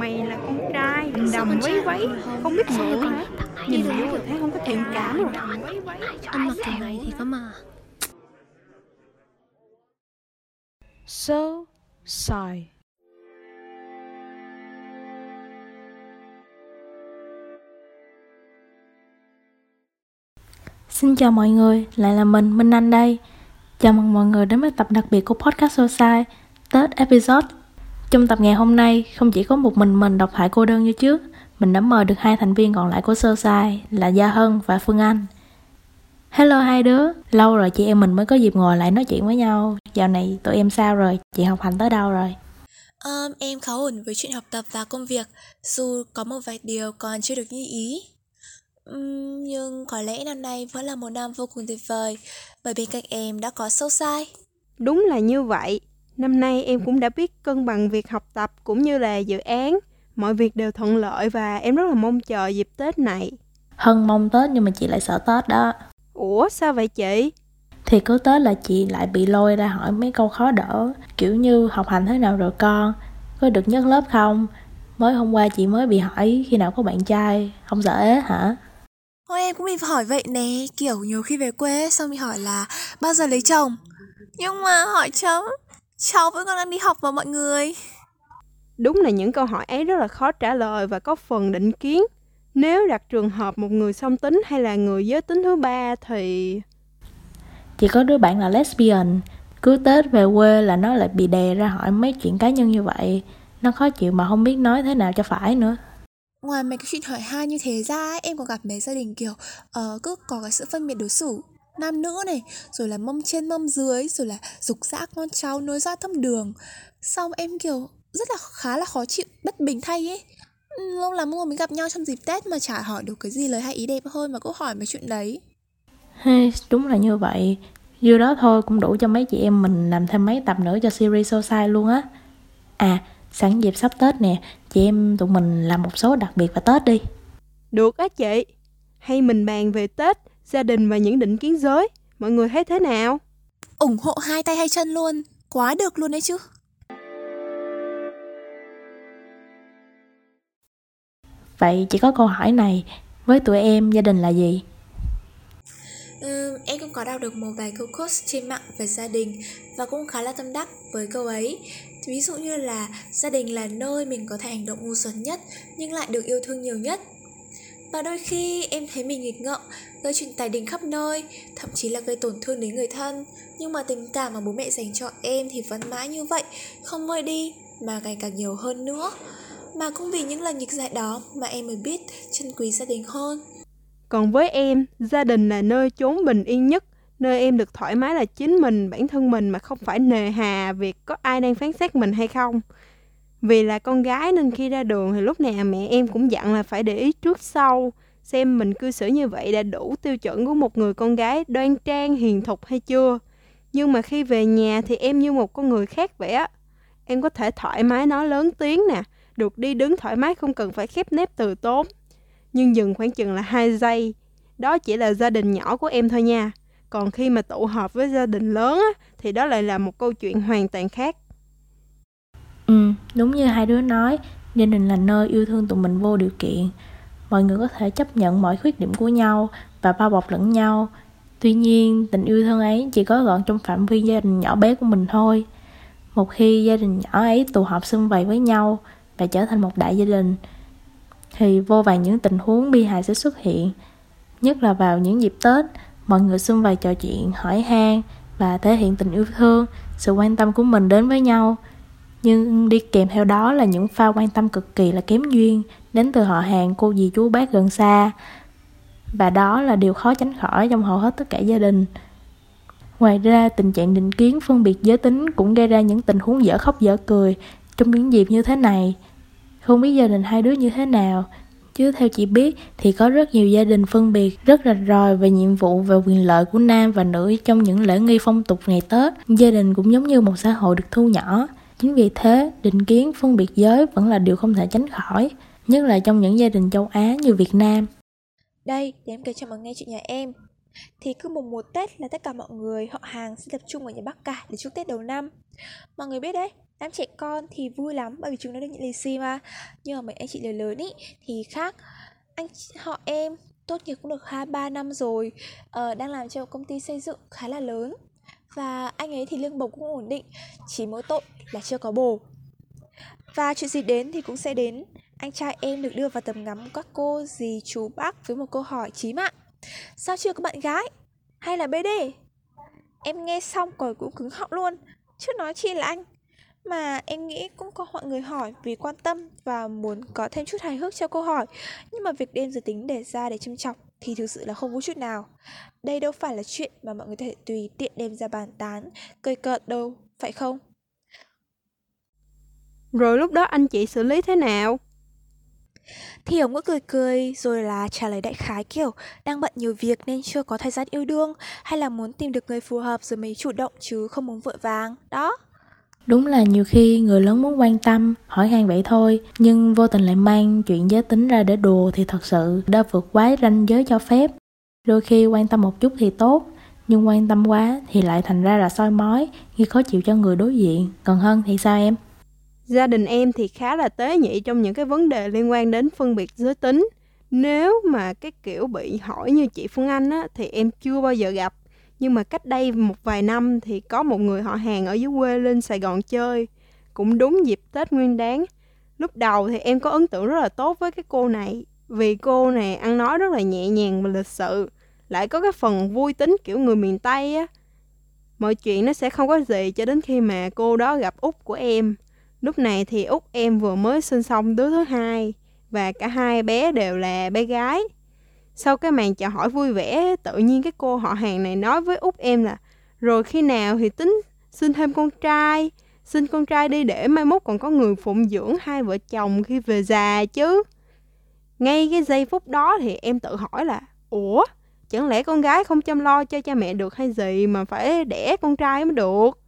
mày là con trai Mình đầm váy váy Không biết ngựa hả Nhìn vô rồi thấy không có thiện cảm rồi Anh mặc kiểu này thì có mà So sigh. Xin chào mọi người, lại là mình, Minh Anh đây. Chào mừng mọi người đến với tập đặc biệt của podcast Society, Tết episode. Trong tập ngày hôm nay, không chỉ có một mình mình độc thoại cô đơn như trước, mình đã mời được hai thành viên còn lại của Society là Gia Hân và Phương Anh. Hello hai đứa, lâu rồi chị em mình mới có dịp ngồi lại nói chuyện với nhau. Dạo này tụi em sao rồi? Chị học hành tới đâu rồi? um, Em khá ổn với chuyện học tập và công việc Dù có một vài điều còn chưa được như ý um, Nhưng có lẽ năm nay vẫn là một năm vô cùng tuyệt vời Bởi bên cạnh em đã có sâu sai Đúng là như vậy Năm nay em cũng đã biết cân bằng việc học tập cũng như là dự án. Mọi việc đều thuận lợi và em rất là mong chờ dịp Tết này. Hân mong Tết nhưng mà chị lại sợ Tết đó. Ủa sao vậy chị? Thì cứ Tết là chị lại bị lôi ra hỏi mấy câu khó đỡ Kiểu như học hành thế nào rồi con Có được nhất lớp không? Mới hôm qua chị mới bị hỏi khi nào có bạn trai Không sợ ế hả? Ôi em cũng bị hỏi vậy nè Kiểu nhiều khi về quê xong bị hỏi là Bao giờ lấy chồng? Nhưng mà hỏi chấm Cháu vẫn còn đang đi học mà mọi người. Đúng là những câu hỏi ấy rất là khó trả lời và có phần định kiến. Nếu đặt trường hợp một người song tính hay là người giới tính thứ ba thì... Chị có đứa bạn là lesbian. Cứ Tết về quê là nó lại bị đè ra hỏi mấy chuyện cá nhân như vậy. Nó khó chịu mà không biết nói thế nào cho phải nữa. Ngoài mấy cái chuyện hỏi han như thế ra em còn gặp mấy gia đình kiểu uh, cứ có cái sự phân biệt đối xử nam nữ này rồi là mâm trên mâm dưới rồi là dục dã con cháu nối dõi thâm đường. Xong em kiểu rất là khá là khó chịu bất bình thay ấy. Lâu lắm rồi mới gặp nhau trong dịp tết mà chả hỏi được cái gì lời hay ý đẹp hơn mà cứ hỏi mấy chuyện đấy. Hey, đúng là như vậy. Dư đó thôi cũng đủ cho mấy chị em mình làm thêm mấy tập nữa cho series Society luôn á. À, sẵn dịp sắp Tết nè Chị em tụi mình làm một số đặc biệt vào Tết đi. Được á chị. Hay mình bàn về Tết, gia đình và những định kiến giới Mọi người thấy thế nào? ủng hộ hai tay hai chân luôn quá được luôn đấy chứ Vậy chỉ có câu hỏi này Với tụi em gia đình là gì? Ừ, em cũng có đọc được một vài câu quote trên mạng về gia đình và cũng khá là tâm đắc với câu ấy. Ví dụ như là gia đình là nơi mình có thể hành động ngu xuẩn nhất nhưng lại được yêu thương nhiều nhất. Và đôi khi em thấy mình nghịch ngợm, gây chuyện tài đình khắp nơi, thậm chí là gây tổn thương đến người thân. Nhưng mà tình cảm mà bố mẹ dành cho em thì vẫn mãi như vậy, không nguôi đi mà ngày càng nhiều hơn nữa. Mà cũng vì những lần nghịch dại đó mà em mới biết trân quý gia đình hơn. Còn với em, gia đình là nơi chốn bình yên nhất, nơi em được thoải mái là chính mình, bản thân mình mà không phải nề hà việc có ai đang phán xét mình hay không. Vì là con gái nên khi ra đường thì lúc nào mẹ em cũng dặn là phải để ý trước sau, xem mình cư xử như vậy đã đủ tiêu chuẩn của một người con gái đoan trang, hiền thục hay chưa. Nhưng mà khi về nhà thì em như một con người khác vậy á. Em có thể thoải mái nói lớn tiếng nè, được đi đứng thoải mái không cần phải khép nép từ tốn nhưng dừng khoảng chừng là 2 giây. Đó chỉ là gia đình nhỏ của em thôi nha. Còn khi mà tụ họp với gia đình lớn á, thì đó lại là một câu chuyện hoàn toàn khác. Ừ, đúng như hai đứa nói Gia đình là nơi yêu thương tụi mình vô điều kiện Mọi người có thể chấp nhận mọi khuyết điểm của nhau Và bao bọc lẫn nhau. Tuy nhiên tình yêu thương ấy chỉ có gọn trong phạm vi gia đình nhỏ bé của mình thôi. Một khi gia đình nhỏ ấy tụ họp xung vầy với nhau Và trở thành một đại gia đình Thì vô vàn những tình huống bi hài sẽ xuất hiện. Nhất là vào những dịp Tết Mọi người xung vầy trò chuyện, hỏi han Và thể hiện tình yêu thương Sự quan tâm của mình đến với nhau nhưng đi kèm theo đó là những pha quan tâm cực kỳ là kém duyên, đến từ họ hàng, cô dì, chú bác gần xa. Và đó là điều khó tránh khỏi trong hầu hết tất cả gia đình. Ngoài ra, tình trạng định kiến, phân biệt giới tính cũng gây ra những tình huống dở khóc dở cười trong những dịp như thế này. Không biết gia đình hai đứa như thế nào, chứ theo chị biết thì có rất nhiều gia đình phân biệt rất rạch ròi về nhiệm vụ và quyền lợi của nam và nữ trong những lễ nghi phong tục ngày tết. Gia đình cũng giống như một xã hội được thu nhỏ. Chính vì thế, định kiến phân biệt giới vẫn là điều không thể tránh khỏi, nhất là trong những gia đình châu Á như Việt Nam. Đây, để em kể cho mọi người nghe chuyện nhà em. Thì cứ mùng mùa Tết là tất cả mọi người họ hàng sẽ tập trung ở nhà bác cả để chúc Tết đầu năm. Mọi người biết đấy, đám trẻ con thì vui lắm bởi vì chúng nó được nhận lì xì mà. Nhưng mà mấy anh chị lớn lớn ý thì khác. Anh họ em tốt nghiệp cũng được hai ba năm rồi uh, đang làm cho một công ty xây dựng khá là lớn và anh ấy thì lương bổng cũng ổn định, chỉ mỗi tội là chưa có bồ và chuyện gì đến thì cũng sẽ đến. Anh trai em được đưa vào tầm ngắm các cô dì chú bác với một câu hỏi chí mạng. Sao chưa có bạn gái? Hay là bd em nghe xong còi cũng cứng họng luôn. Chứ nói chi là anh. Mà em nghĩ cũng có mọi người hỏi vì quan tâm và muốn có thêm chút hài hước cho câu hỏi. Nhưng mà việc đêm giới tính để ra để châm chọc thì thực sự là không vui chút nào. Đây đâu phải là chuyện mà mọi người có thể tùy tiện đem ra bàn tán cười cợt đâu phải không? Rồi lúc đó anh chị xử lý thế nào? Thì ông cứ cười cười rồi là trả lời đại khái kiểu đang bận nhiều việc nên chưa có thời gian yêu đương hay là muốn tìm được người phù hợp rồi mới chủ động chứ không muốn vội vàng đó Đúng là nhiều khi người lớn muốn quan tâm, hỏi han vậy thôi, nhưng vô tình lại mang chuyện giới tính ra để đùa thì thật sự đã vượt quá ranh giới cho phép. Đôi khi quan tâm một chút thì tốt, nhưng quan tâm quá thì lại thành ra là soi mói, gây khó chịu cho người đối diện. Còn hơn thì sao em? Gia đình em thì khá là tế nhị trong những cái vấn đề liên quan đến phân biệt giới tính. Nếu mà cái kiểu bị hỏi như chị Phương Anh á, thì em chưa bao giờ gặp nhưng mà cách đây một vài năm thì có một người họ hàng ở dưới quê lên Sài Gòn chơi. Cũng đúng dịp Tết Nguyên Đán. Lúc đầu thì em có ấn tượng rất là tốt với cái cô này. Vì cô này ăn nói rất là nhẹ nhàng và lịch sự. Lại có cái phần vui tính kiểu người miền Tây á. Mọi chuyện nó sẽ không có gì cho đến khi mà cô đó gặp út của em. Lúc này thì út em vừa mới sinh xong đứa thứ hai. Và cả hai bé đều là bé gái sau cái màn chào hỏi vui vẻ, tự nhiên cái cô họ hàng này nói với út em là rồi khi nào thì tính xin thêm con trai, xin con trai đi để mai mốt còn có người phụng dưỡng hai vợ chồng khi về già chứ. Ngay cái giây phút đó thì em tự hỏi là Ủa, chẳng lẽ con gái không chăm lo cho cha mẹ được hay gì mà phải đẻ con trai mới được?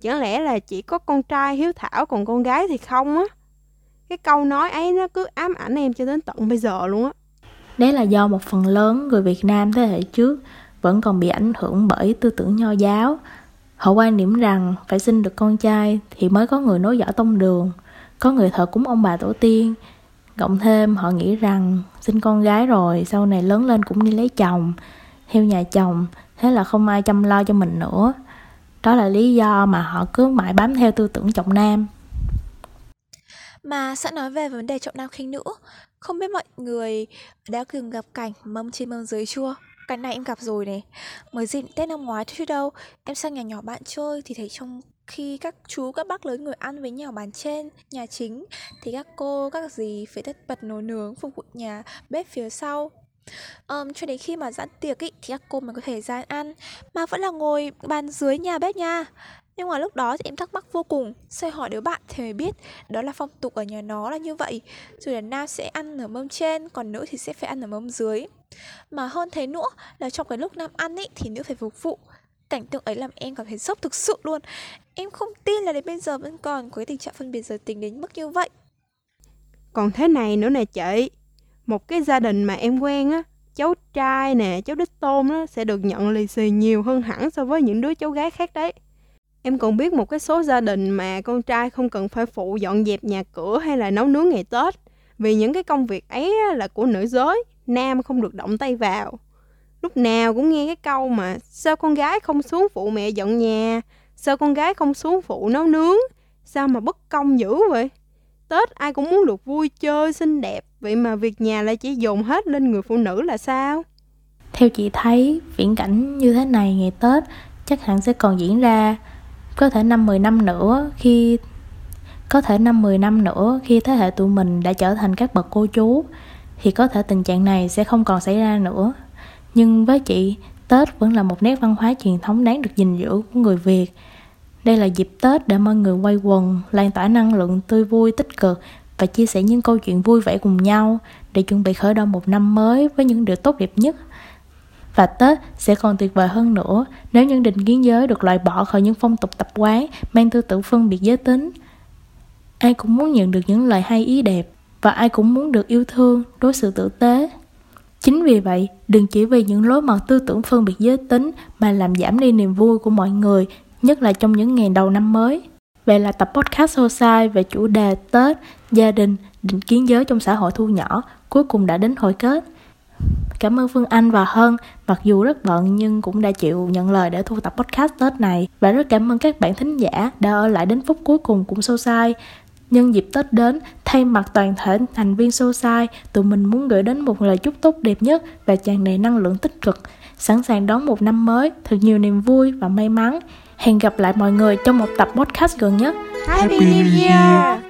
Chẳng lẽ là chỉ có con trai hiếu thảo còn con gái thì không á? Cái câu nói ấy nó cứ ám ảnh em cho đến tận bây giờ luôn á. Đấy là do một phần lớn người Việt Nam thế hệ trước vẫn còn bị ảnh hưởng bởi tư tưởng nho giáo. Họ quan niệm rằng phải sinh được con trai thì mới có người nối dõi tông đường, có người thờ cúng ông bà tổ tiên. Cộng thêm họ nghĩ rằng sinh con gái rồi sau này lớn lên cũng đi lấy chồng, theo nhà chồng, thế là không ai chăm lo cho mình nữa. Đó là lý do mà họ cứ mãi bám theo tư tưởng trọng nam. Mà sẵn nói về vấn đề trọng nam khinh nữ. Không biết mọi người đã từng gặp cảnh mâm trên mâm dưới chưa? Cái này em gặp rồi này. Mới dịp Tết năm ngoái thôi chứ đâu. Em sang nhà nhỏ bạn chơi thì thấy trong khi các chú các bác lớn ngồi ăn với nhau bàn trên nhà chính thì các cô các dì phải tất bật nấu nướng phục vụ nhà bếp phía sau. Um, cho đến khi mà giãn tiệc ý, thì các cô mới có thể ra ăn. Mà vẫn là ngồi bàn dưới nhà bếp nha nhưng mà lúc đó thì em thắc mắc vô cùng. Xoay hỏi đứa bạn thì mới biết Đó là phong tục ở nhà nó là như vậy. Rồi là nam sẽ ăn ở mâm trên Còn nữ thì sẽ phải ăn ở mâm dưới. Mà hơn thế nữa là trong cái lúc nam ăn ý, Thì nữ phải phục vụ. Cảnh tượng ấy làm em cảm thấy sốc thực sự luôn. Em không tin là đến bây giờ vẫn còn Có cái tình trạng phân biệt giới tính đến mức như vậy. Còn thế này nữa nè chị. Một cái gia đình mà em quen á cháu trai nè, cháu đích tôn á, sẽ được nhận lì xì nhiều hơn hẳn so với những đứa cháu gái khác đấy. Em còn biết một cái số gia đình mà con trai không cần phải phụ dọn dẹp nhà cửa hay là nấu nướng ngày Tết. Vì những cái công việc ấy là của nữ giới, nam không được động tay vào. Lúc nào cũng nghe cái câu mà sao con gái không xuống phụ mẹ dọn nhà, sao con gái không xuống phụ nấu nướng, sao mà bất công dữ vậy. Tết ai cũng muốn được vui chơi xinh đẹp, vậy mà việc nhà lại chỉ dồn hết lên người phụ nữ là sao? Theo chị thấy, viễn cảnh như thế này ngày Tết chắc hẳn sẽ còn diễn ra có thể năm 10 năm nữa khi có thể năm 10 năm nữa khi thế hệ tụi mình đã trở thành các bậc cô chú thì có thể tình trạng này sẽ không còn xảy ra nữa. Nhưng với chị, Tết vẫn là một nét văn hóa truyền thống đáng được gìn giữ của người Việt. Đây là dịp Tết để mọi người quay quần, lan tỏa năng lượng tươi vui tích cực và chia sẻ những câu chuyện vui vẻ cùng nhau để chuẩn bị khởi động một năm mới với những điều tốt đẹp nhất và Tết sẽ còn tuyệt vời hơn nữa nếu những định kiến giới được loại bỏ khỏi những phong tục tập quán mang tư tưởng phân biệt giới tính. Ai cũng muốn nhận được những lời hay ý đẹp và ai cũng muốn được yêu thương, đối xử tử tế. Chính vì vậy, đừng chỉ vì những lối mòn tư tưởng phân biệt giới tính mà làm giảm đi niềm vui của mọi người, nhất là trong những ngày đầu năm mới. Vậy là tập podcast Sai về chủ đề Tết, gia đình, định kiến giới trong xã hội thu nhỏ cuối cùng đã đến hồi kết. Cảm ơn Phương Anh và Hân, mặc dù rất bận nhưng cũng đã chịu nhận lời để thu tập podcast Tết này. Và rất cảm ơn các bạn thính giả đã ở lại đến phút cuối cùng cũng sâu sai. Nhân dịp Tết đến, thay mặt toàn thể thành viên sâu sai, tụi mình muốn gửi đến một lời chúc tốt đẹp nhất và tràn đầy năng lượng tích cực, sẵn sàng đón một năm mới, thật nhiều niềm vui và may mắn. Hẹn gặp lại mọi người trong một tập podcast gần nhất. Happy New Year!